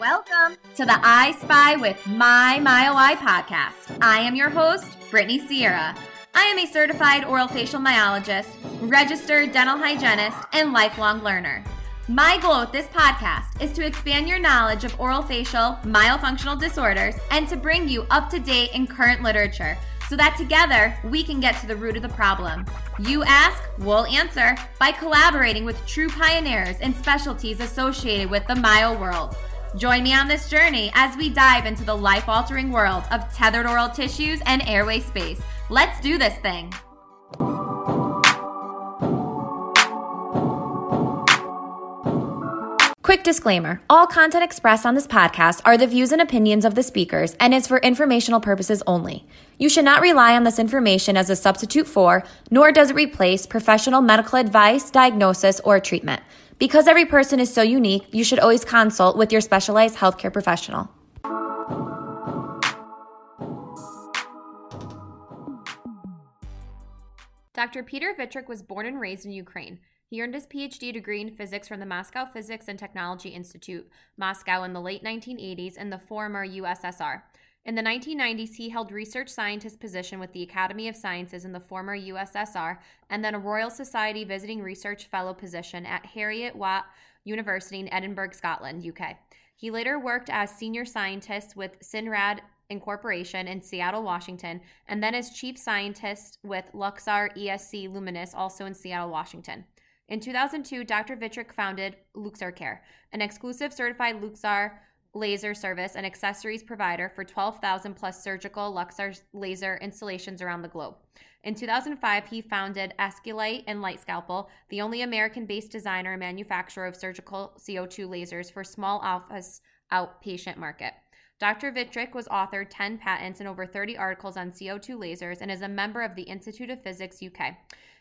Welcome to the I Spy with My MyOI podcast. I am your host, Brittany Sierra. I am a certified oral facial myologist, registered dental hygienist, and lifelong learner. My goal with this podcast is to expand your knowledge of oral facial myofunctional disorders and to bring you up to date and current literature so that together we can get to the root of the problem. You ask, we'll answer by collaborating with true pioneers and specialties associated with the myo world. Join me on this journey as we dive into the life altering world of tethered oral tissues and airway space. Let's do this thing. Quick disclaimer all content expressed on this podcast are the views and opinions of the speakers and is for informational purposes only. You should not rely on this information as a substitute for, nor does it replace, professional medical advice, diagnosis, or treatment. Because every person is so unique, you should always consult with your specialized healthcare professional. Dr. Peter Vitruk was born and raised in Ukraine. He earned his PhD degree in physics from the Moscow Physics and Technology Institute, Moscow, in the late 1980s in the former USSR. In the 1990s, he held research scientist position with the Academy of Sciences in the former USSR and then a Royal Society visiting research fellow position at Heriot-Watt University in Edinburgh, Scotland, UK. He later worked as senior scientist with Synrad Incorporation in Seattle, Washington, and then as chief scientist with Luxar ESC Lumenis, also in Seattle, Washington. In 2002, Dr. Vitruk founded Luxar Care, an exclusive certified Luxar laser service and accessories provider for 12,000 plus surgical Luxar laser installations around the globe. In 2005, he founded Aesculight and Light Scalpel, the only American based designer and manufacturer of surgical CO2 lasers for small office outpatient market. Dr. Vitruk was authored 10 patents and over 30 articles on CO2 lasers and is a member of the Institute of Physics UK.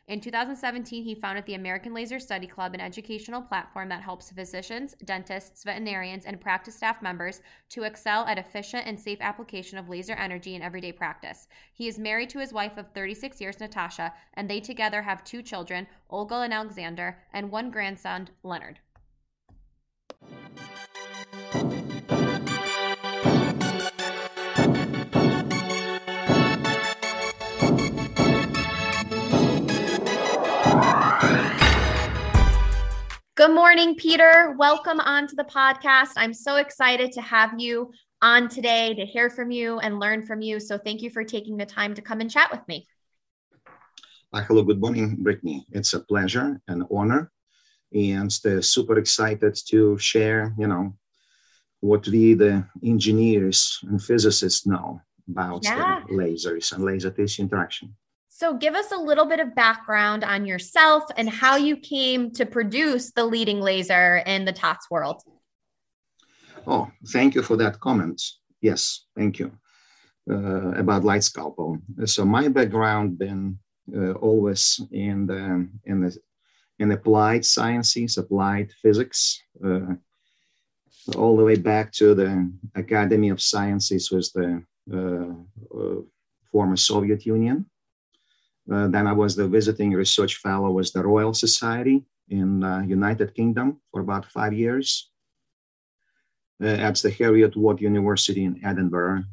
In 2017, he founded the American Laser Study Club, an educational platform that helps physicians, dentists, veterinarians, and practice staff members to excel at efficient and safe application of laser energy in everyday practice. He is married to his wife of 36 years, Natasha, and they together have two children, Olga and Alexander, and one grandson, Leonard. Good morning, Peter. Welcome onto the podcast. I'm so excited to have you on today to hear from you and learn from you. So, thank you for taking the time to come and chat with me. Uh, hello, good morning, Brittany. It's a pleasure and honor, and uh, super excited to share, you know, what we, the engineers and physicists, know about yeah. lasers and laser tissue interaction. So, give us a little bit of background on yourself and how you came to produce the leading laser in the TOTS world. Oh, thank you for that comment. Yes, thank you. Uh, about light scalpel. So my background been uh, always in the in the in applied sciences, applied physics, uh, all the way back to the Academy of Sciences with the uh, uh, former Soviet Union. Uh, then I was the visiting research fellow with the Royal Society in uh, United Kingdom for about five years uh, at the Heriot-Watt University in Edinburgh.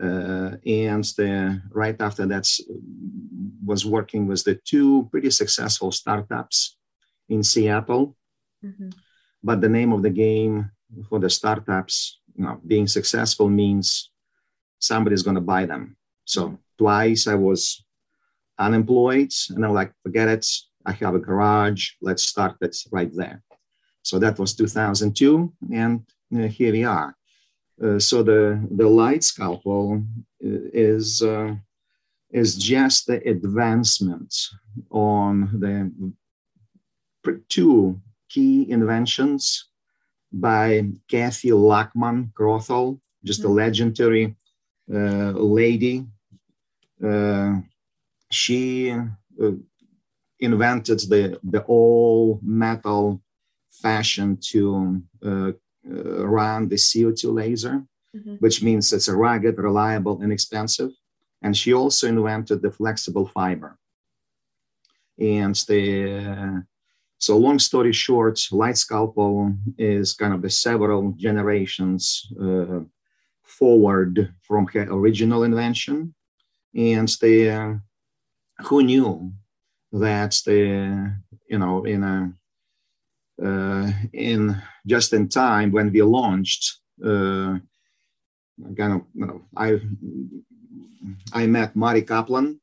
Uh, and the, right after that was working with the two pretty successful startups in Seattle. Mm-hmm. But the name of the game for the startups, you know, being successful means somebody's going to buy them. So twice I was unemployed. And I'm like, forget it. I have a garage. Let's start it right there. So that was 2002. And uh, here we are. Uh, so the, the light scalpel uh, is, uh, is just the advancement on the two key inventions by Kathy Laakmann Crothall, just a mm-hmm. legendary uh, lady uh, she uh, invented the, the all metal fashion to uh, uh run the CO2 laser, mm-hmm. which means it's a rugged, reliable, inexpensive. And she also invented the flexible fiber. And the, So long story short, light scalpel is kind of the several generations uh, forward from her original invention. And the, uh, who knew that the, you know, in a, uh, in just in time when we launched, uh, kind of, you know, I, I met Marty Kaplan,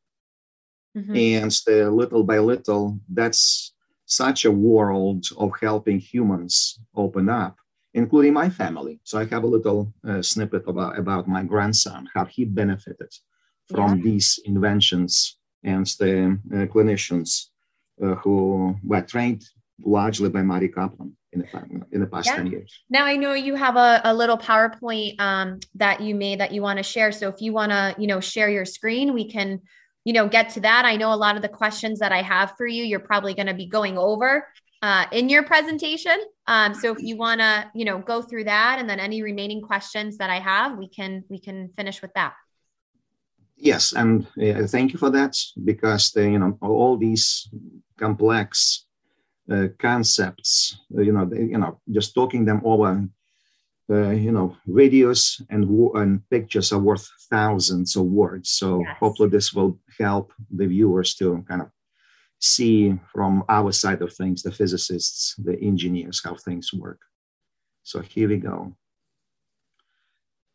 mm-hmm. and the little by little, that's such a world of helping humans open up, including my family. So I have a little uh, snippet about, about my grandson, how he benefited from yeah. these inventions and the uh, clinicians uh, who were trained largely by Marty Kaplan in the, in the past yeah. 10 years. Now I know you have a, a little PowerPoint um, that you made that you want to share. So if you want to, you know, share your screen, we can you know, get to that. I know a lot of the questions that I have for you, you're probably going to be going over uh, in your presentation. Um, so if you want to, you know, go through that, and then any remaining questions that I have, we can we can finish with that. Yes, and uh, thank you for that because the, you know all these complex uh, concepts, uh, you know, you know, just talking them over uh, you know, videos and, and pictures are worth thousands of words. So yes. hopefully this will help the viewers to kind of see from our side of things, the physicists, the engineers, how things work. So here we go.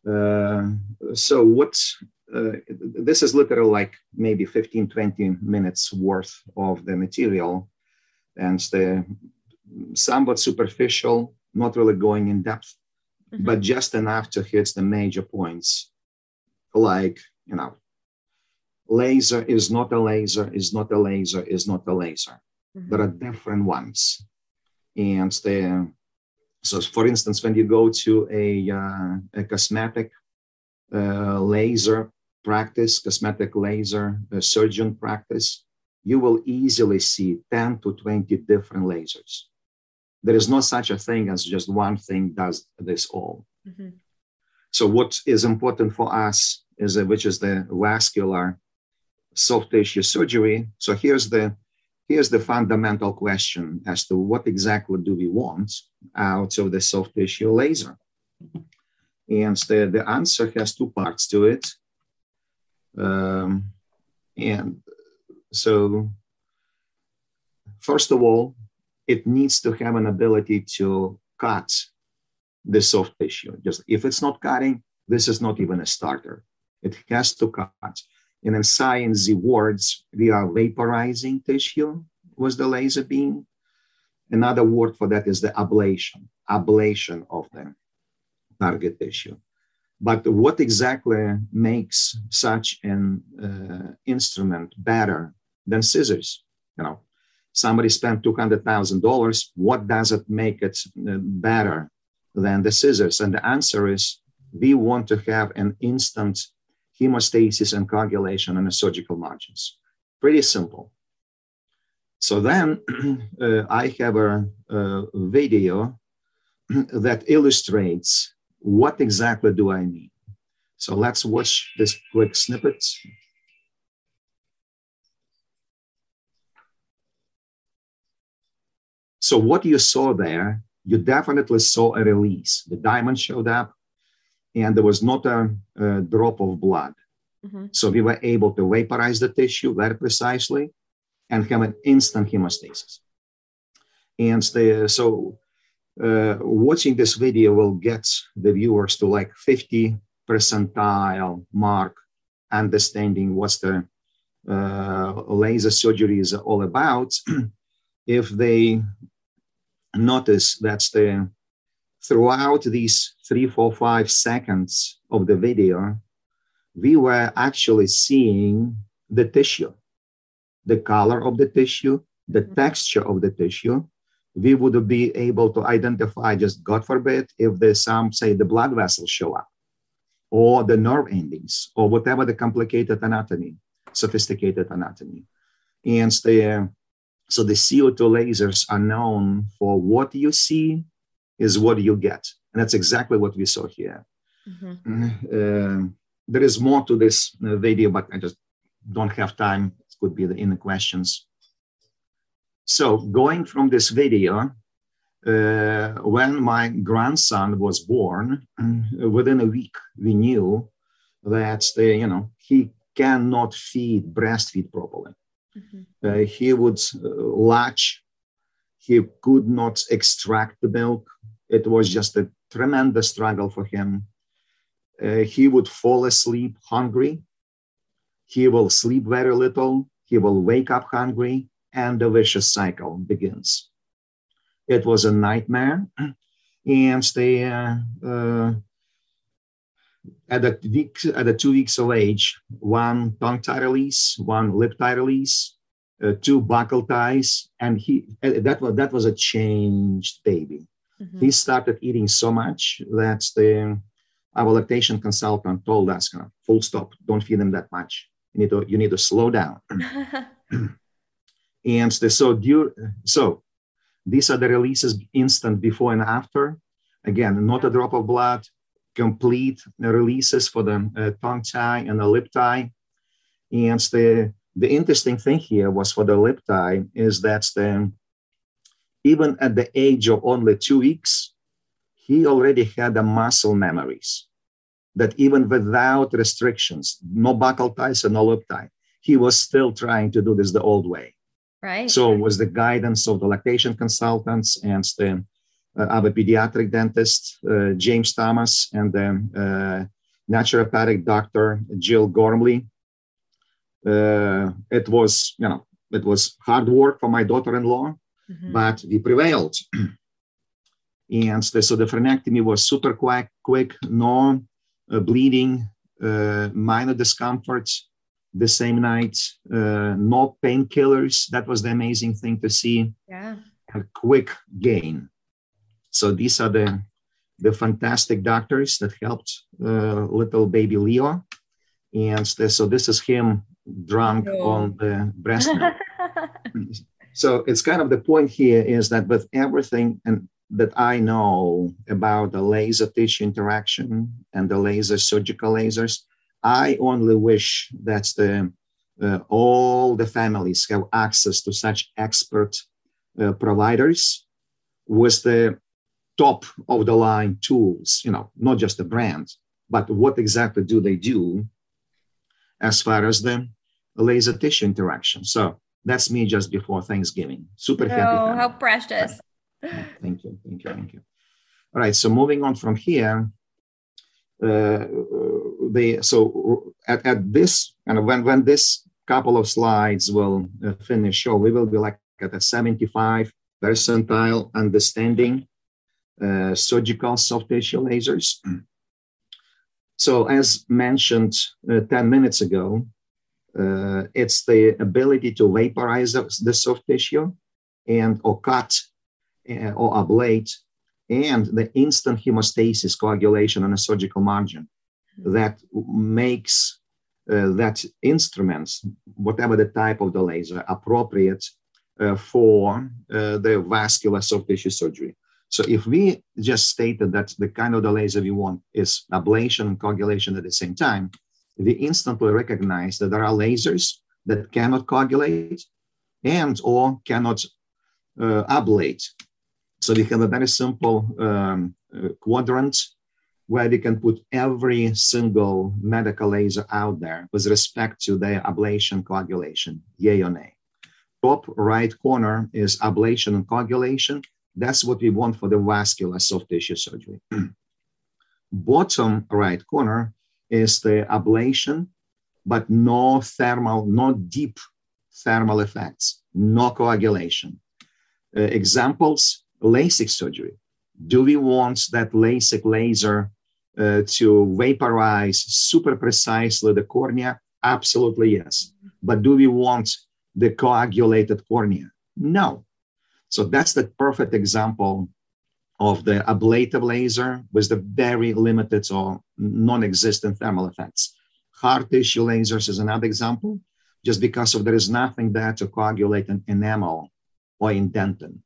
Uh, so what, this is literally like maybe 15, 20 minutes worth of the material and the somewhat superficial, not really going in depth mm-hmm. but just enough to hit the major points like you know laser is not a laser is not a laser is not a laser mm-hmm. there are different ones and the so for instance when you go to a, uh, a cosmetic uh, laser practice cosmetic laser uh, surgeon practice you will easily see 10 to 20 different lasers there is no such a thing as just one thing does this all. Mm-hmm. So what is important for us is a, which is the vascular soft tissue surgery. So here's the here's the fundamental question as to what exactly do we want out of the soft tissue laser. And the, the answer has two parts to it. Um, and so, first of all, it needs to have an ability to cut the soft tissue. Just if it's not cutting, this is not even a starter. It has to cut. And in science words, we are vaporizing tissue with the laser beam. Another word for that is the ablation, ablation of the target tissue. But what exactly makes such an uh, instrument better than scissors? You know, somebody spent $200,000, what does it make it uh, better than the scissors? And the answer is we want to have an instant hemostasis and coagulation on the surgical margins. Pretty simple. So then uh, I have a, a video that illustrates what exactly do I mean. So let's watch this quick snippet. So what you saw there, you definitely saw a release. The diamond showed up, and there was not a, a drop of blood. Mm-hmm. So we were able to vaporize the tissue very precisely and have an instant hemostasis. And the, so uh, watching this video will get the viewers to like 50 percentile mark, understanding what's the uh, laser surgery is all about. if they notice that the throughout these three, four, five seconds of the video, we were actually seeing the tissue, the color of the tissue, the mm-hmm. texture of the tissue. We would be able to identify, just God forbid, if there's some, say, the blood vessels show up, or the nerve endings, or whatever the complicated anatomy, sophisticated anatomy. And the so the CO2 lasers are known for what you see is what you get. And that's exactly what we saw here. Mm-hmm. Uh, there is more to this uh, video, but I just don't have time. It could be in the questions. So going from this video, uh, when my grandson was born, uh, within a week we knew that the, you know he cannot feed breastfeed properly. Mm-hmm. Uh, he would uh, latch. He could not extract the milk. It was just a tremendous struggle for him. Uh, he would fall asleep hungry. He will sleep very little. He will wake up hungry, and the vicious cycle begins. It was a nightmare. And they, uh, uh, at the week, at the two weeks of age, one tongue tie release, one lip tie release, uh, two buccal ties, and he uh, that was that was a changed baby. Mm-hmm. He started eating so much that the our lactation consultant told us, "Full stop! Don't feed him that much. You need to you need to slow down." and so so these are the releases instant before and after. Again, not a drop of blood, complete releases for the uh, tongue tie and the lip tie. And the, the interesting thing here was for the lip tie is that the, even at the age of only two weeks, he already had the muscle memories that even without restrictions, no buccal ties and no lip tie, he was still trying to do this the old way. Right. So it was the guidance of the lactation consultants and the uh, other pediatric dentist, uh, James Thomas, and then uh, naturopathic doctor, Jill Gormley. Uh, it was, you know, it was hard work for my daughter-in-law, mm-hmm. but we prevailed. and the, so the frenectomy was super quick, quick no uh, bleeding, uh, minor discomforts, the same night. Uh, no painkillers. That was the amazing thing to see. Yeah. A quick gain. So these are the the fantastic doctors that helped uh, little baby Leo, and so this is him drunk oh. on the breast milk. so it's kind of the point here is that with everything and that I know about the laser tissue interaction and the laser surgical lasers, I only wish that the, uh, all the families have access to such expert uh, providers with the top of the line tools, you know, not just the brand, but what exactly do they do as far as the laser tissue interaction. So that's me just before Thanksgiving. Super oh, happy. Oh, how precious. Thank you. Thank you. Thank you. All right. So moving on from here, uh, they so at, at this and when when this couple of slides will uh, finish show we will be like at a 75 percentile understanding uh, surgical soft tissue lasers. So as mentioned uh, 10 minutes ago uh, it's the ability to vaporize the soft tissue and or cut uh, or ablate and the instant hemostasis coagulation on a surgical margin that makes uh, that instruments, whatever the type of the laser, appropriate uh, for uh, the vascular soft tissue surgery. So if we just stated that the kind of the laser we want is ablation and coagulation at the same time, we instantly recognize that there are lasers that cannot coagulate and or cannot uh, ablate. So we have a very simple um, uh, quadrant where we can put every single medical laser out there with respect to their ablation coagulation, yay or nay. Top right corner is ablation and coagulation. That's what we want for the vascular soft tissue surgery. Bottom right corner is the ablation, but no thermal, no deep thermal effects, no coagulation. Uh, examples, LASIK surgery. Do we want that LASIK laser uh, to vaporize super precisely the cornea? Absolutely yes. But do we want the coagulated cornea? No. So that's the perfect example of the ablative laser with the very limited or non-existent thermal effects. Hard tissue lasers is another example, just because of there is nothing there to coagulate an enamel or indentin.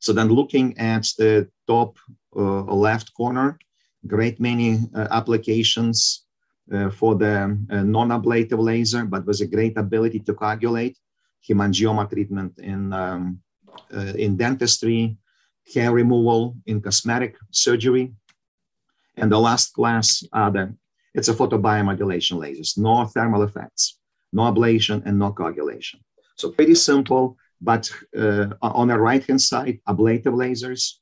So then looking at the top uh, left corner, great many uh, applications uh, for the uh, non-ablative laser, but with a great ability to coagulate. hemangioma treatment in, um, in dentistry, hair removal in cosmetic surgery. And the last class are the, it's a photobiomodulation lasers, no thermal effects, no ablation and no coagulation. So pretty simple, but uh, on the right-hand side, ablative lasers,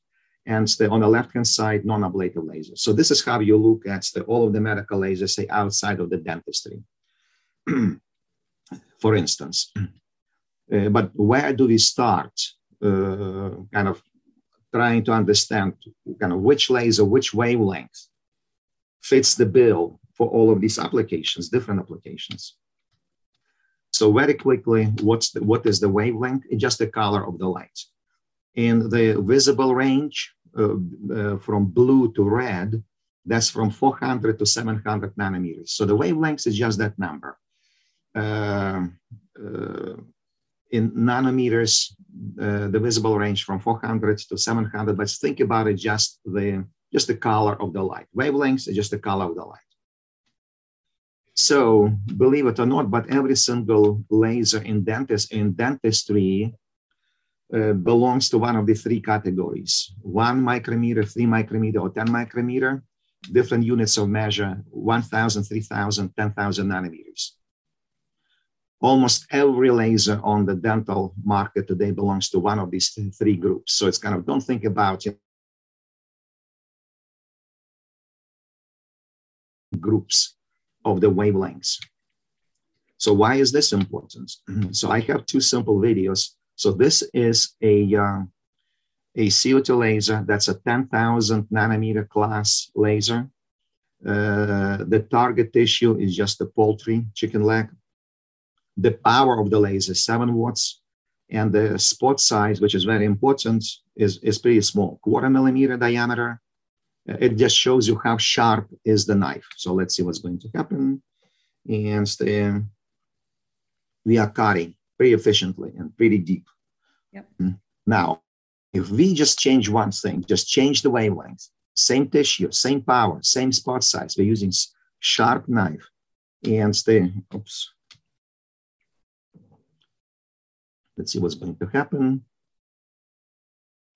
and the, on the left-hand side, non-ablative lasers. So this is how you look at the, all of the medical lasers, say, outside of the dentistry, for instance. Uh, but where do we start uh, kind of trying to understand kind of which laser, which wavelength fits the bill for all of these applications, different applications. So very quickly, what's the, what is the wavelength? It's just the color of the light. In the visible range Uh, uh, from blue to red, that's from 400 to 700 nanometers. So the wavelength is just that number. Uh, uh in nanometers, the visible range from 400 to 700, but think about it just the just the color of the light. Wavelengths is just the color of the light. So believe it or not, but every single laser in dentist in dentistry uh, belongs to one of the three categories one micrometer, three micrometer, or 10 micrometer, different units of measure 1,000, 3,000, 10,000 nanometers. Almost every laser on the dental market today belongs to one of these three groups. So it's kind of don't think about groups of the wavelengths. So why is this important? So I have two simple videos so this is a, uh, a CO2 laser that's a 10,000 nanometer class laser. Uh, the target tissue is just a poultry chicken leg. The power of the laser is seven watts, and the spot size, which is very important, is, is pretty small, quarter millimeter diameter. It just shows you how sharp is the knife. So let's see what's going to happen. And the, we are cutting pretty efficiently and pretty deep. Yep. Mm. Now, if we just change one thing, just change the wavelength, same tissue, same power, same spot size, we're using sharp knife and stay, oops. Let's see what's going to happen.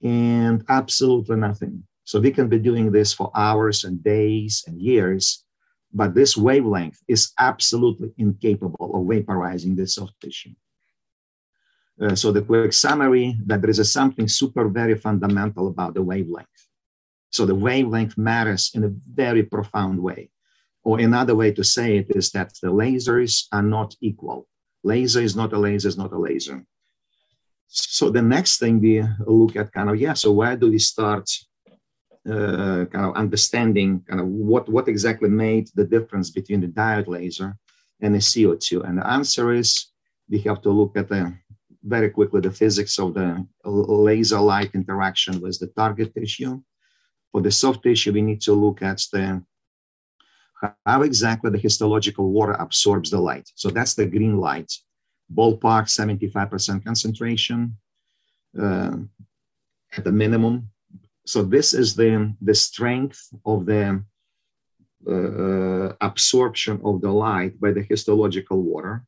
And absolutely nothing. So we can be doing this for hours and days and years, but this wavelength is absolutely incapable of vaporizing the soft tissue. Uh, so the quick summary that there is something super very fundamental about the wavelength. So the wavelength matters in a very profound way. Or another way to say it is that the lasers are not equal. Laser is not a laser, is not a laser. So the next thing we look at kind of, yeah, so where do we start uh, kind of understanding kind of what, what exactly made the difference between the diode laser and the CO2? And the answer is we have to look at the very quickly the physics of the laser light interaction with the target tissue. For the soft tissue, we need to look at the how exactly the histological water absorbs the light. So that's the green light, ballpark 75% concentration uh, at the minimum. So this is the, the strength of the uh, absorption of the light by the histological water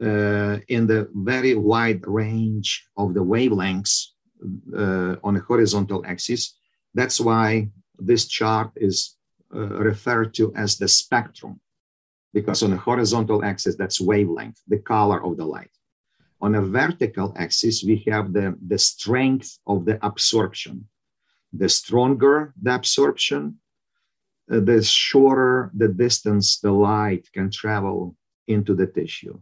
uh, in the very wide range of the wavelengths uh, on a horizontal axis. That's why this chart is uh, referred to as the spectrum, because on a horizontal axis, that's wavelength, the color of the light. On a vertical axis, we have the, the strength of the absorption. The stronger the absorption, uh, the shorter the distance the light can travel into the tissue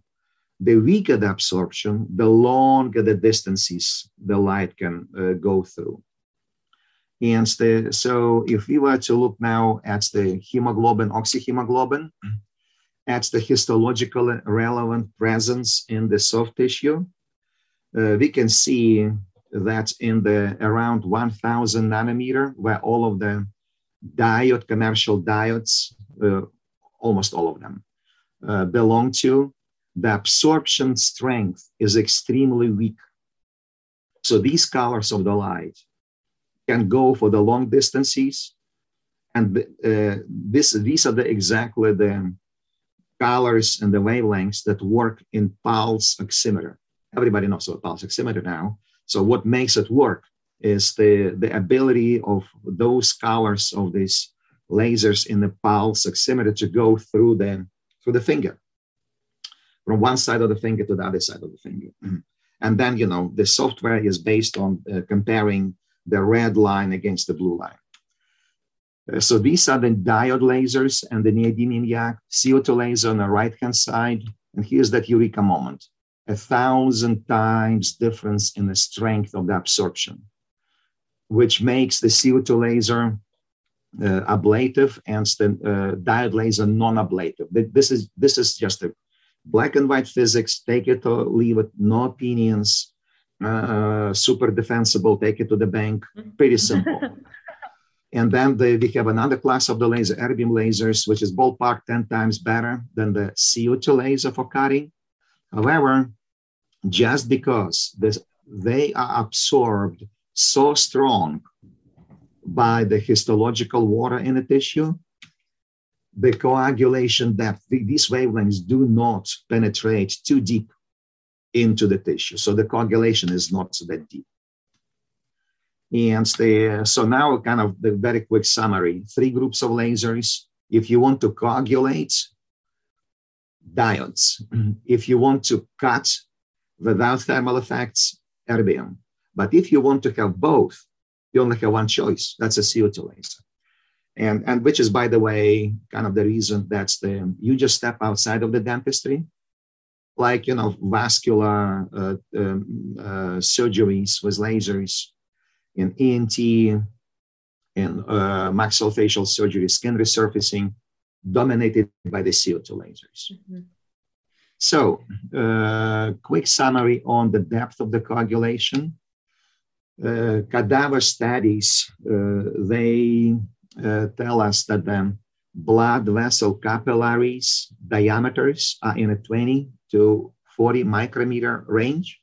the weaker the absorption, the longer the distances the light can uh, go through. And the, so if we were to look now at the hemoglobin, oxyhemoglobin, at the histological relevant presence in the soft tissue, uh, we can see that in the around 1000 nanometer, where all of the diode, commercial diodes, uh, almost all of them, uh, belong to, the absorption strength is extremely weak. So these colors of the light can go for the long distances. And uh, this, these are the exactly the, colors and the wavelengths that work in pulse oximeter. Everybody knows about pulse oximeter now. So what makes it work is the, the ability of those colors of these lasers in the pulse oximeter to go through the, through the finger, from one side of the finger to the other side of the finger. And then, you know, the software is based on uh, comparing the red line against the blue line. Uh, so these are the diode lasers and the neodymium YAG, CO2 laser on the right-hand side. And here's that eureka moment, a thousand times difference in the strength of the absorption, which makes the CO2 laser uh, ablative and the uh, diode laser non-ablative. This is, this is just a black and white physics, take it or leave it, no opinions, uh, super defensible, take it to the bank, pretty simple. and then they, we have another class of the laser, erbium lasers, which is ballpark 10 times better than the CO2 laser for cutting. However, just because this, they are absorbed so strong by the histological water in the tissue, the coagulation depth, these wavelengths do not penetrate too deep into the tissue. So the coagulation is not that deep. And the, so now kind of the very quick summary, three groups of lasers. If you want to coagulate, diodes. If you want to cut without thermal effects, erbium. But if you want to have both, you only have one choice. That's a CO2 laser and and which is by the way kind of the reason that's the you just step outside of the dentistry. Like you know vascular uh, um, uh, surgeries with lasers in ENT in uh, maxillofacial surgery skin resurfacing dominated by the CO2 lasers. Mm-hmm. so uh, quick summary on the depth of the coagulation. Uh, cadaver studies uh, they uh, tell us that the blood vessel capillaries diameters are in a 20 to 40 micrometer range.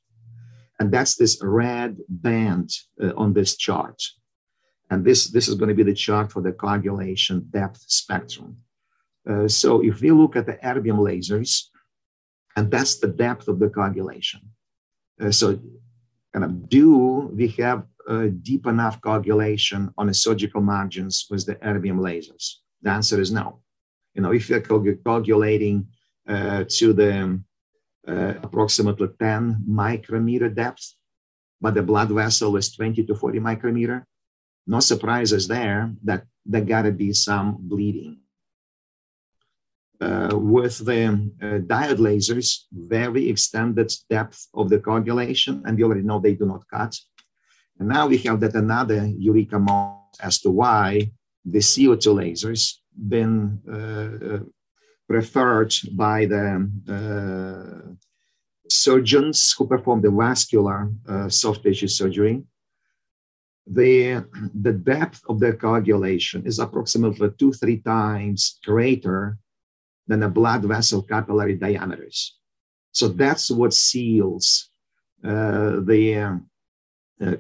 And that's this red band uh, on this chart. And this, this is going to be the chart for the coagulation depth spectrum. Uh, so if we look at the erbium lasers, and that's the depth of the coagulation. Uh, so kind of do we have uh, deep enough coagulation on the surgical margins with the erbium lasers? The answer is no. You know, if you're coagulating uh, to the uh, approximately 10 micrometer depth, but the blood vessel is 20 to 40 micrometer, no surprises there that there gotta be some bleeding. Uh, with the uh, diode lasers, very extended depth of the coagulation, and you already know they do not cut. And now we have that another eureka moment as to why the CO2 lasers been uh, preferred by the uh, surgeons who perform the vascular uh, soft tissue surgery. The, the depth of the coagulation is approximately two, three times greater than the blood vessel capillary diameters. So that's what seals uh, the uh,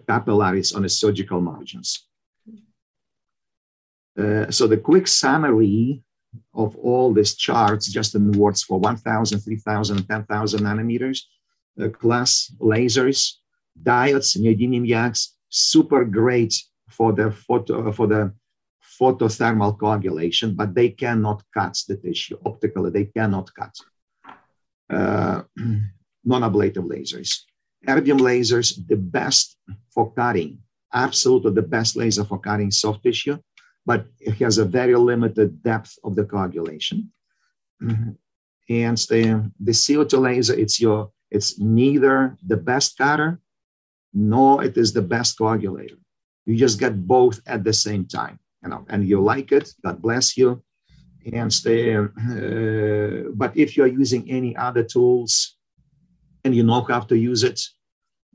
capillaries on the surgical margins. Uh, so the quick summary of all these charts, just in words for 1,000, 3,000, 10,000 nanometers, uh, class lasers, diodes, neodymium YAGs, super great for the photo for the photothermal coagulation, but they cannot cut the tissue optically. They cannot cut. Uh, non-ablative lasers erbium lasers, the best for cutting, absolutely the best laser for cutting soft tissue, but it has a very limited depth of the coagulation. Mm-hmm. And the, the CO2 laser, it's your, it's neither the best cutter, nor it is the best coagulator. You just get both at the same time, you know, and you like it, God bless you. And stay, uh, but if you're using any other tools, and you know how to use it.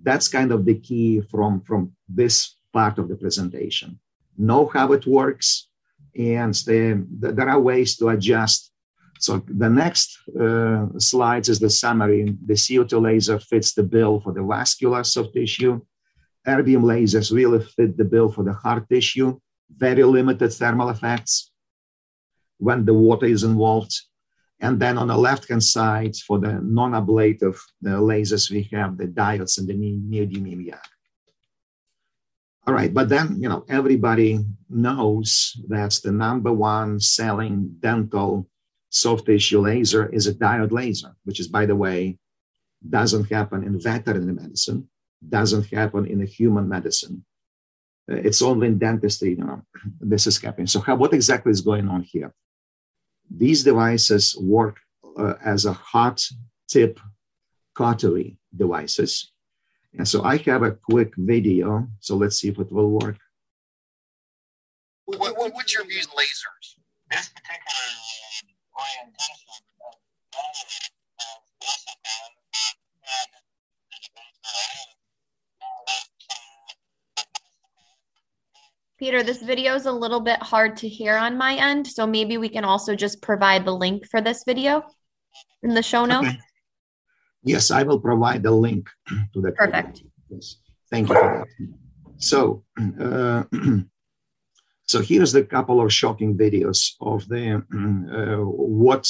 That's kind of the key from, from this part of the presentation. Know how it works, and the, the, there are ways to adjust. So the next uh, slides is the summary. The CO2 laser fits the bill for the vascular soft tissue. Erbium lasers really fit the bill for the hard tissue. Very limited thermal effects when the water is involved. And then on the left-hand side, for the non-ablative uh, lasers, we have the diodes and the neodymium YAG. All right, but then, you know, everybody knows that's the number one selling dental soft tissue laser is a diode laser, which is, by the way, doesn't happen in veterinary medicine, doesn't happen in human medicine. Uh, it's only in dentistry, you know, this is happening. So how, what exactly is going on here? These devices work uh, as a hot tip cautery devices and so I have a quick video. So let's see if it will work. What, what, what's your views on lasers? Peter, this video is a little bit hard to hear on my end, so maybe we can also just provide the link for this video in the show notes. Okay. Yes, I will provide the link to that. Perfect. Yes, thank you for that. So, uh, so here's the couple of shocking videos of the uh, what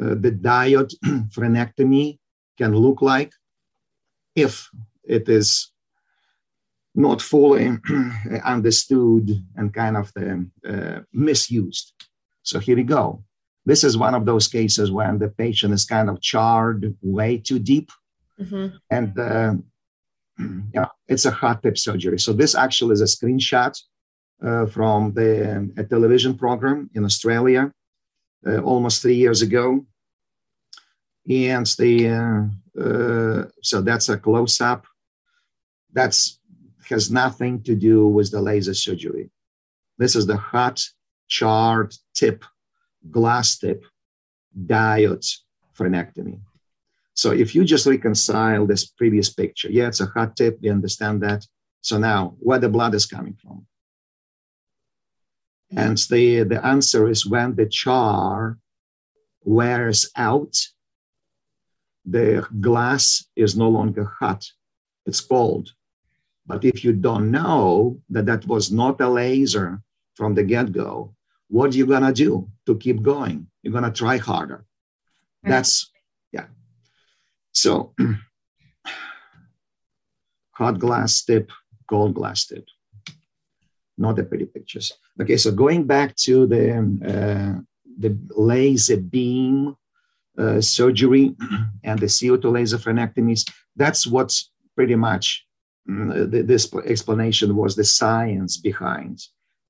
uh, the diode frenectomy can look like if it is not fully understood and kind of the, uh, misused. So here we go. This is one of those cases when the patient is kind of charred way too deep. Mm-hmm. And uh, yeah, it's a hot tip surgery. So this actually is a screenshot uh, from the a television program in Australia uh, almost three years ago. And the uh, uh, so that's a close up. That's has nothing to do with the laser surgery. This is the hot charred tip glass tip diode frenectomy. So if you just reconcile this previous picture, yeah, it's a hot tip, we understand that. So now where the blood is coming from? And the, the answer is when the char wears out, the glass is no longer hot, it's cold. But if you don't know that that was not a laser from the get go, what are you gonna do to keep going? You're gonna try harder. Right. That's yeah. So hot glass tip, cold glass tip. Not the pretty pictures. Okay, so going back to the uh, the laser beam uh, surgery and the CO2 laser frenectomies, that's what's pretty much mm, this explanation was the science behind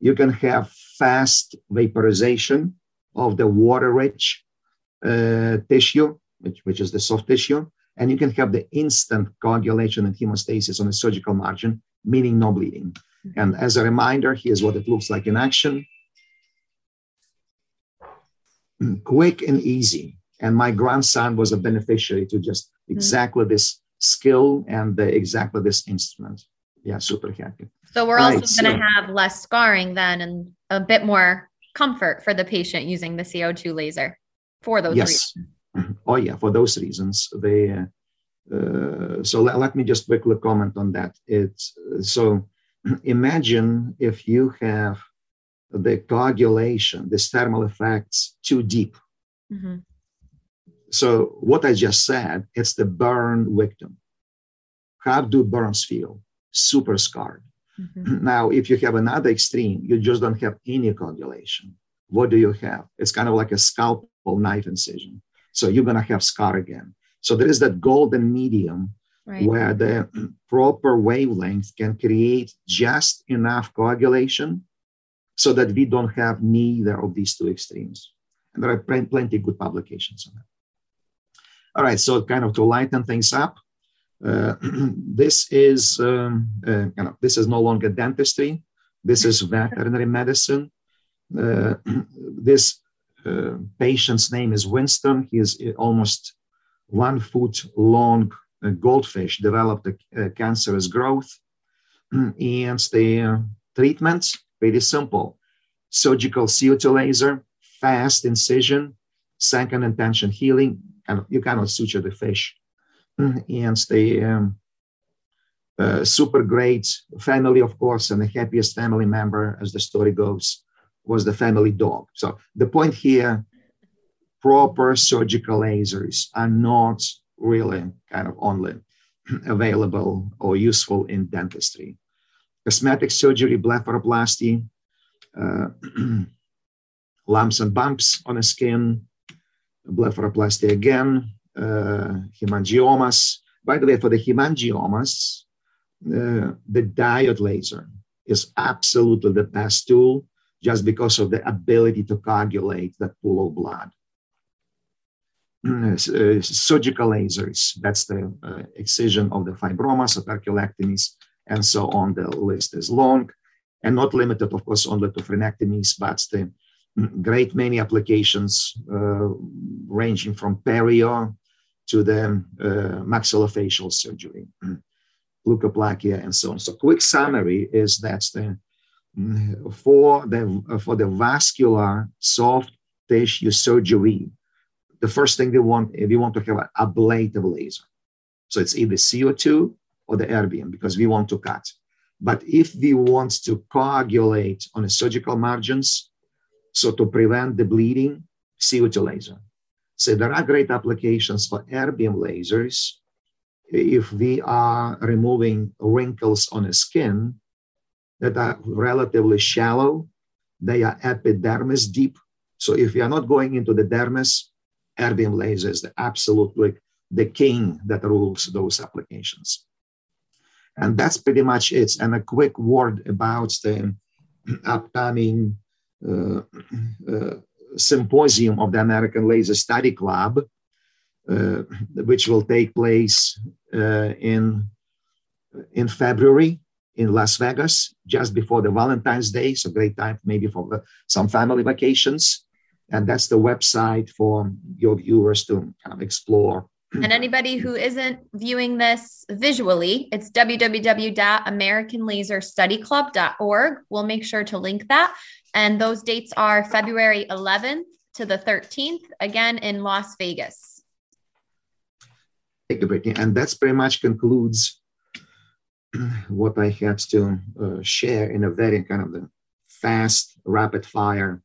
you can have fast vaporization of the water-rich uh, tissue, which, which is the soft tissue, and you can have the instant coagulation and hemostasis on the surgical margin, meaning no bleeding. Mm-hmm. And as a reminder, here's what it looks like in action. Quick and easy. And my grandson was a beneficiary to just mm-hmm. exactly mm-hmm. this skill and the, exactly this instrument. Yeah, super happy. So we're right, also going to so, have less scarring then and a bit more comfort for the patient using the CO2 laser for those yes. reasons. Mm-hmm. Oh yeah, for those reasons. They uh, so let, let me just quickly comment on that. It's so imagine if you have the coagulation, this thermal effects too deep. Mm-hmm. So what I just said, it's the burn victim. How do burns feel? Super scarred. Mm-hmm. Now, if you have another extreme, you just don't have any coagulation. What do you have? It's kind of like a scalpel knife incision. So you're going to have scar again. So there is that golden medium right. where the proper wavelength can create just enough coagulation so that we don't have neither of these two extremes. And there are plenty of good publications on that. All right, so kind of to lighten things up, uh, this is um, uh, you know this is no longer dentistry. This is veterinary medicine. Uh, this uh, patient's name is Winston. He is almost one foot long uh, goldfish developed a, a cancerous growth, and the treatment very simple: surgical CO2 laser, fast incision, second intention healing, you cannot suture the fish and the um, uh, super great family, of course, and the happiest family member, as the story goes, was the family dog. So the point here proper surgical lasers are not really kind of only available or useful in dentistry. Cosmetic surgery, blepharoplasty, uh, lumps and bumps on the skin, blepharoplasty again, uh, hemangiomas. By the way, for the hemangiomas, uh, the diode laser is absolutely the best tool just because of the ability to coagulate that pool of blood. Uh, surgical lasers, that's the uh, excision of the fibromas, operculectomies, and so on. The list is long and not limited, of course, only to frenectomies, but the great many applications uh, ranging from perio to the uh, maxillofacial surgery, leukoplakia, and so on. So, quick summary is that the, for the for the vascular soft tissue surgery, the first thing we want we want to have an ablative laser. So it's either CO2 or the erbium because we want to cut. But if we want to coagulate on the surgical margins, so to prevent the bleeding, CO2 laser. So there are great applications for erbium lasers if we are removing wrinkles on the skin that are relatively shallow, they are epidermis deep. So if you are not going into the dermis, erbium laser is the absolutely the king that rules those applications. And that's pretty much it. And a quick word about the upcoming Uh, uh, symposium of the American Laser Study Club, uh, which will take place uh, in, in February in Las Vegas, just before the Valentine's Day. So great time maybe for some family vacations. And that's the website for your viewers to kind of explore and anybody who isn't viewing this visually, it's www.americanlaserstudyclub.org. We'll make sure to link that. And those dates are February 11th to the 13th, again in Las Vegas. Thank you, Brittany. And that's pretty much concludes what I had to uh, share in a very kind of the fast, rapid fire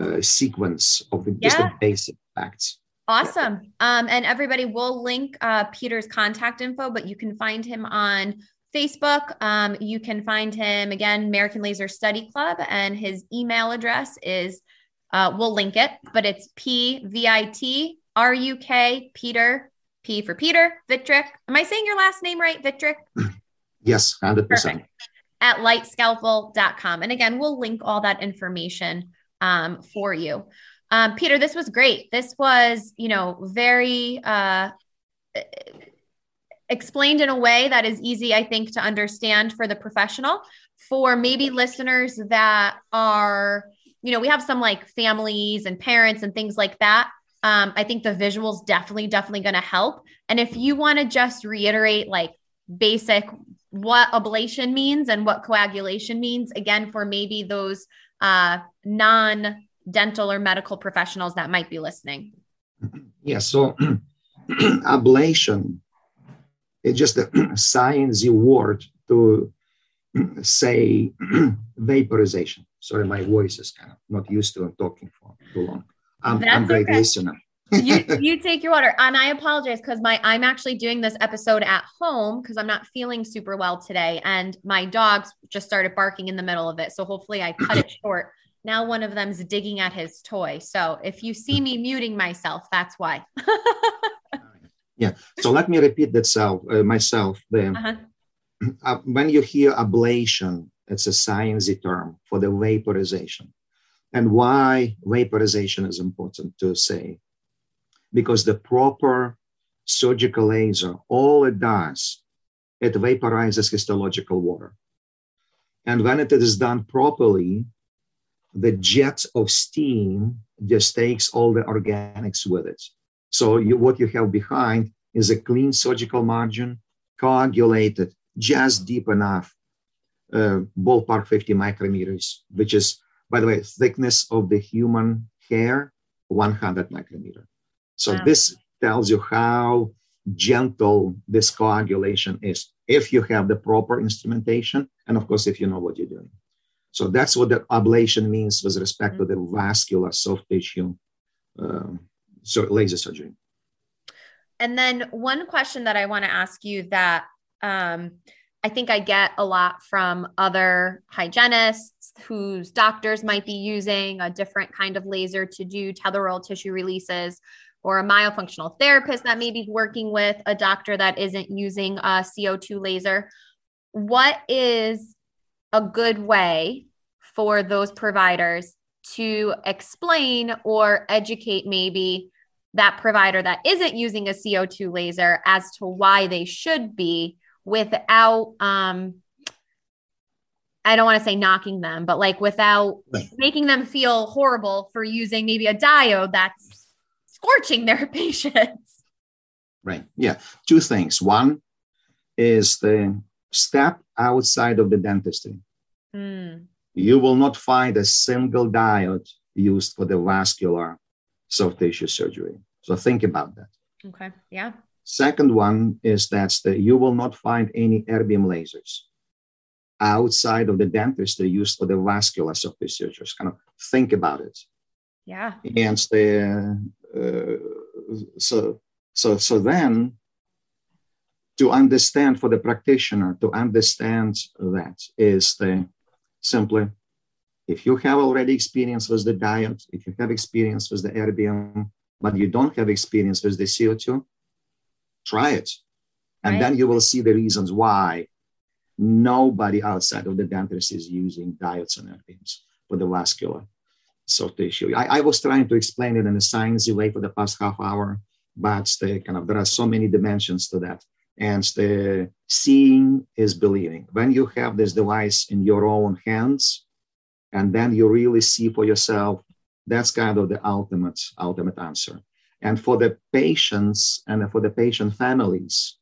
uh, sequence of the, yeah. just the basic facts. Awesome. Um, and everybody will link uh, Peter's contact info, but you can find him on Facebook. Um, you can find him again, American Laser Study Club, and his email address is uh, we'll link it, but it's P V I T R U K Peter P for Peter Vitruk. Am I saying your last name right, Vitruk? Yes, hundred percent. At lightscalpel.com. And again, we'll link all that information um, for you. Um, Peter, this was great. This was, you know, very uh, explained in a way that is easy, I think, to understand for the professional. For maybe listeners that are, you know, we have some like families and parents and things like that. Um, I think the visuals definitely, definitely going to help. And if you want to just reiterate like basic what ablation means and what coagulation means, again, for maybe those uh, non dental or medical professionals that might be listening? Yeah, so ablation is just a sciencey word to say vaporization. Sorry, my voice is kind of not used to talking for too long. I'm, I'm great okay. listener. you you take your water and i apologize because my i'm actually doing this episode at home because i'm not feeling super well today and my dogs just started barking in the middle of it so hopefully i cut it short now one of them's digging at his toy. So if you see me muting myself, that's why. yeah. So let me repeat that self, uh, myself. Then, uh-huh. uh, when you hear ablation, it's a sciencey term for the vaporization. And why vaporization is important to say? Because the proper surgical laser, all it does, it vaporizes histological water. And when it is done properly, the jet of steam just takes all the organics with it. So you, what you have behind is a clean surgical margin, coagulated just deep enough, uh, ballpark 50 micrometers, which is, by the way, thickness of the human hair, 100 micrometer. So wow. this tells you how gentle this coagulation is if you have the proper instrumentation and of course if you know what you're doing so that's what the ablation means with respect to the vascular soft tissue uh, so laser surgery. And then one question that I want to ask you that um, I think I get a lot from other hygienists whose doctors might be using a different kind of laser to do tethered oral tissue releases, or a myofunctional therapist that may be working with a doctor that isn't using a CO2 laser. What is a good way for those providers to explain or educate maybe that provider that isn't using a CO2 laser as to why they should be without um I don't want to say knocking them, but like without making them feel horrible for using maybe a diode that's scorching their patients. Right. Yeah. Two things. One is the step outside of the dentistry. Mm. You will not find a single diode used for the vascular soft tissue surgery. So think about that. Okay. Yeah. Second one is that the, you will not find any erbium lasers outside of the dentistry used for the vascular soft tissue surgeries. Kind of think about it. Yeah. And the, uh, so so so then to understand for the practitioner to understand that is the simply if you have already experience with the diode, if you have experience with the erbium, but you don't have experience with the CO2, try it. And right. then you will see the reasons why nobody outside of the dentist is using diodes and erbiums for the vascular soft tissue. I, I, was trying to explain it in a sciencey way for the past half hour, but the kind of there are so many dimensions to that. And the seeing is believing. When you have this device in your own hands, and then you really see for yourself, that's kind of the ultimate, ultimate answer. And for the patients and for the patient families,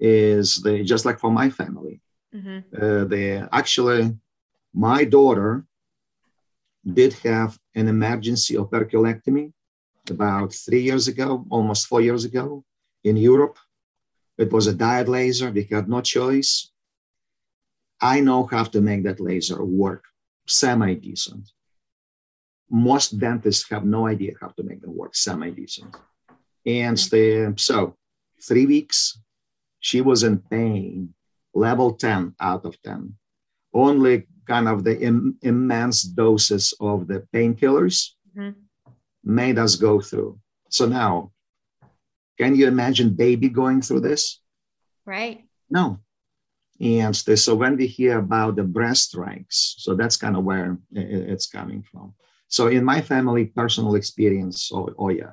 is the just like for my family, mm-hmm. uh, the actually my daughter did have an emergency operculectomy about three years ago, almost four years ago in Europe. It was a diode laser. We had no choice. I know how to make that laser work semi decent. Most dentists have no idea how to make them work semi decent. And the, so, three weeks, she was in pain, level 10 out of 10. Only kind of the Im- immense doses of the painkillers mm-hmm. made us go through. So now, can you imagine baby going through this? Right. No. And so when we hear about the breast strikes, so that's kind of where it's coming from. So in my family, personal experience, oh, oh yeah,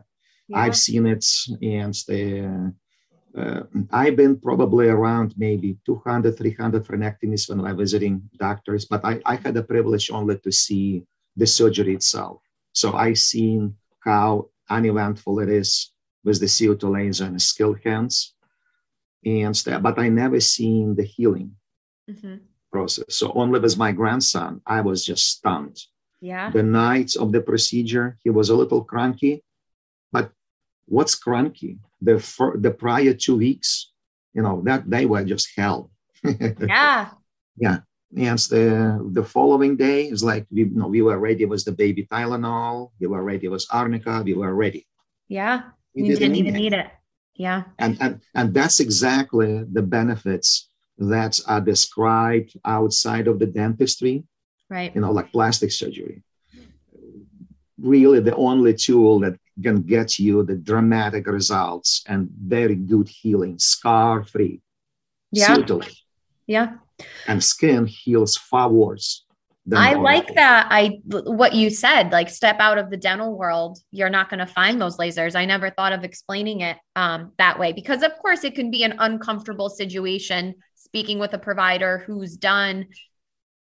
yeah. I've seen it, and the uh, I've been probably around maybe 200, 300 frenectomies when I was visiting doctors, but I, I had the privilege only to see the surgery itself. So I've seen how uneventful it is with the CO2 laser and skilled hands. And stuff, but I never seen the healing mm-hmm. process. So only with my grandson, I was just stunned. Yeah. The night of the procedure, he was a little cranky, but what's cranky? The for, the prior two weeks, you know, that they were just hell. yeah. Yeah. And the the following day is like we you know we were ready with the baby Tylenol, we were ready with arnica, we were ready. Yeah. We you didn't, didn't even need it. Yeah. And, and and that's exactly the benefits that are described outside of the dentistry. Right. You know, like plastic surgery. Really the only tool that can get you the dramatic results and very good healing, scar free. Yeah. Yeah. And skin heals far worse. I like that. I what you said, like step out of the dental world, you're not going to find those lasers. I never thought of explaining it um, that way because, of course, it can be an uncomfortable situation speaking with a provider who's done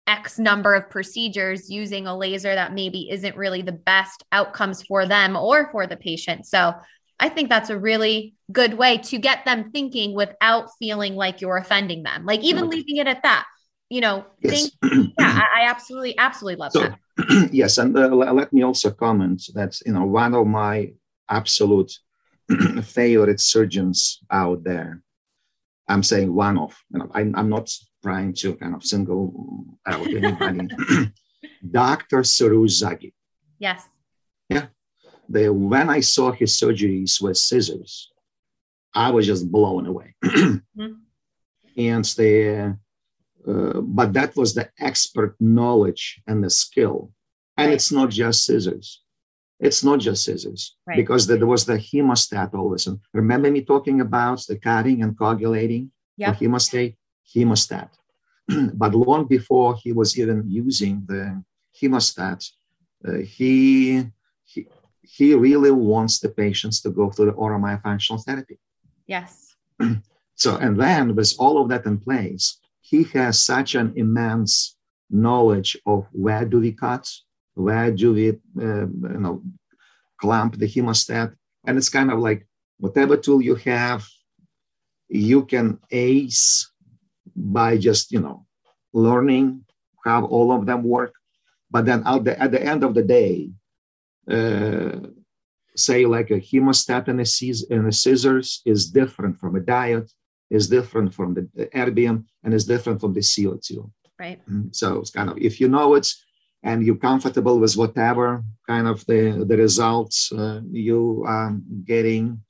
X number of procedures using a laser that maybe isn't really the best outcomes for them or for the patient. So I think that's a really good way to get them thinking without feeling like you're offending them. Like even leaving it at that, you know, yes. think, yeah, I, I, absolutely, absolutely love so, that. yes. And uh, let me also comment that, you know, one of my absolute favorite surgeons out there, I'm saying one of, you know, I, I'm not trying to kind of single out anybody. Dr. Soroush Zaghi. Yes. Yeah. the when I saw his surgeries with scissors, I was just blown away. mm-hmm. And the uh, but that was the expert knowledge and the skill. And right. it's not just scissors. It's not just scissors right. because there was the hemostat always. And remember me talking about the cutting and coagulating yep. the hemostat, hemostat. but long before he was even using the hemostat, uh, he, he he really wants the patients to go through the oral myofunctional therapy. Yes. so and then with all of that in place, he has such an immense knowledge of where do we cut, where do we, uh, you know, clamp the hemostat, and it's kind of like whatever tool you have, you can ace by just you know learning how all of them work. But then out the, at the end of the day, uh, say like a hemostat and a, and a scissors is different from a diode is different from the, the erbium and is different from the CO2. Right. Mm-hmm. So it's kind of if you know it and you're comfortable with whatever kind of the the results uh, you are getting,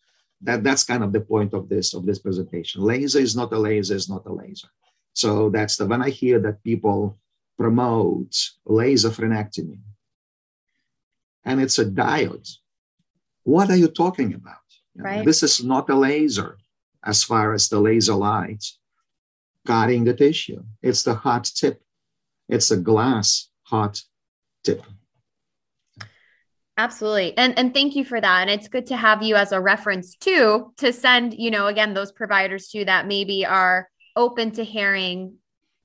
that that's kind of the point of this of this presentation. Laser is not a laser is not a laser. So that's the when I hear that people promote laser frenectomy and it's a diode. What are you talking about? Right. This is not a laser as far as the laser light cutting the tissue. It's the hot tip. It's a glass hot tip. Absolutely. And and thank you for that. And it's good to have you as a reference too to send, you know, again those providers to that maybe are open to hearing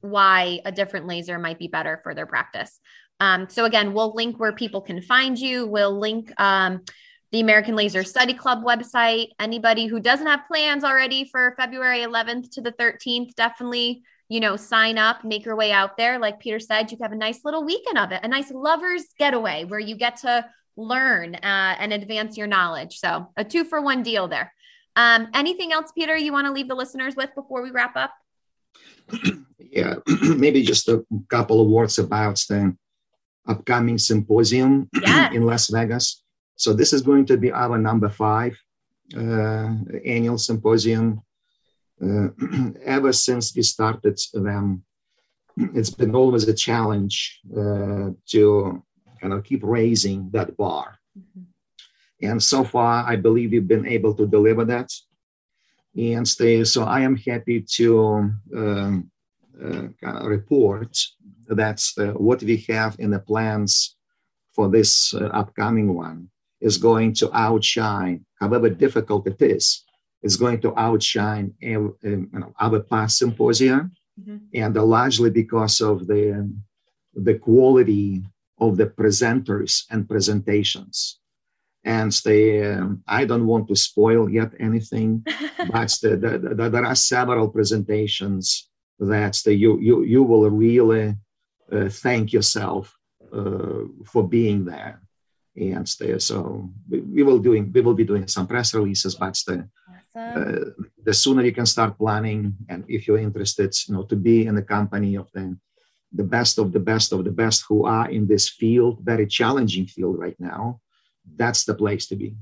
why a different laser might be better for their practice. Um, so again, we'll link where people can find you. We'll link um, the American Laser Study Club website. Anybody who doesn't have plans already for February 11th to the 13th, definitely, you know, sign up, make your way out there. Like Peter said, you have a nice little weekend of it, a nice lovers getaway where you get to learn uh, and advance your knowledge. So a two for one deal there. Um, anything else, Peter, you want to leave the listeners with before we wrap up? Yeah, maybe just a couple of words about the upcoming symposium yes. in Las Vegas. So this is going to be our number five uh, annual symposium. Uh, ever since we started them, it's been always a challenge uh, to kind of keep raising that bar. Mm-hmm. And so far, I believe we've been able to deliver that. And stay, so I am happy to um, uh, kind of report that's the, what we have in the plans for this uh, upcoming one is going to outshine, however difficult it is, is going to outshine you know, other past symposia, mm-hmm. and largely because of the the quality of the presenters and presentations. And they, um, I don't want to spoil yet anything, but the, the, the, there are several presentations that you, you, you will really uh, thank yourself uh, for being there and stay. So we, we, will doing we will be doing some press releases, but the awesome. uh, the sooner you can start planning, and if you're interested, you know, to be in the company of the the best of the best of the best who are in this field, very challenging field right now, that's the place to be.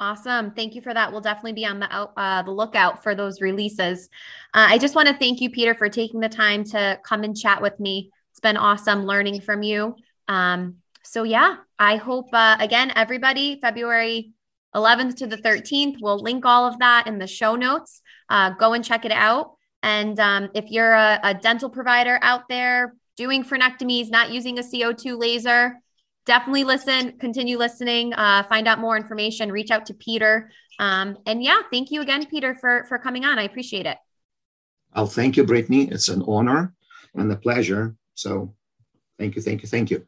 Awesome. Thank you for that. We'll definitely be on the out, uh, the lookout for those releases. Uh, I just want to thank you, Peter, for taking the time to come and chat with me. It's been awesome learning from you. Um, so yeah, I hope uh, again, everybody, February 11th to the 13th, we'll link all of that in the show notes. Uh, go and check it out. And um, if you're a, a dental provider out there doing frenectomies, not using a CO2 laser, definitely listen, continue listening, uh, find out more information, reach out to Peter. Um, and yeah, thank you again, Peter, for, for coming on. I appreciate it. Oh, thank you, Brittany. It's an honor and a pleasure. So thank you, thank you, thank you.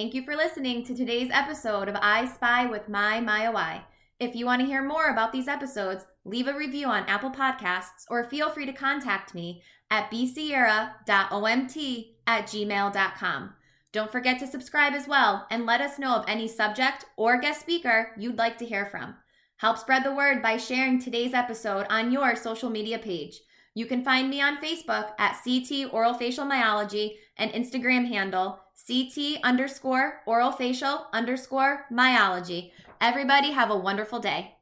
Thank you for listening to today's episode of I Spy with My MyOI. If you want to hear more about these episodes, leave a review on Apple Podcasts or feel free to contact me at bsierra.omt at gmail.com. Don't forget to subscribe as well and let us know of any subject or guest speaker you'd like to hear from. Help spread the word by sharing today's episode on your social media page. You can find me on Facebook at CT Oral Facial Myology and Instagram handle CT underscore oral facial underscore myology. Everybody have a wonderful day.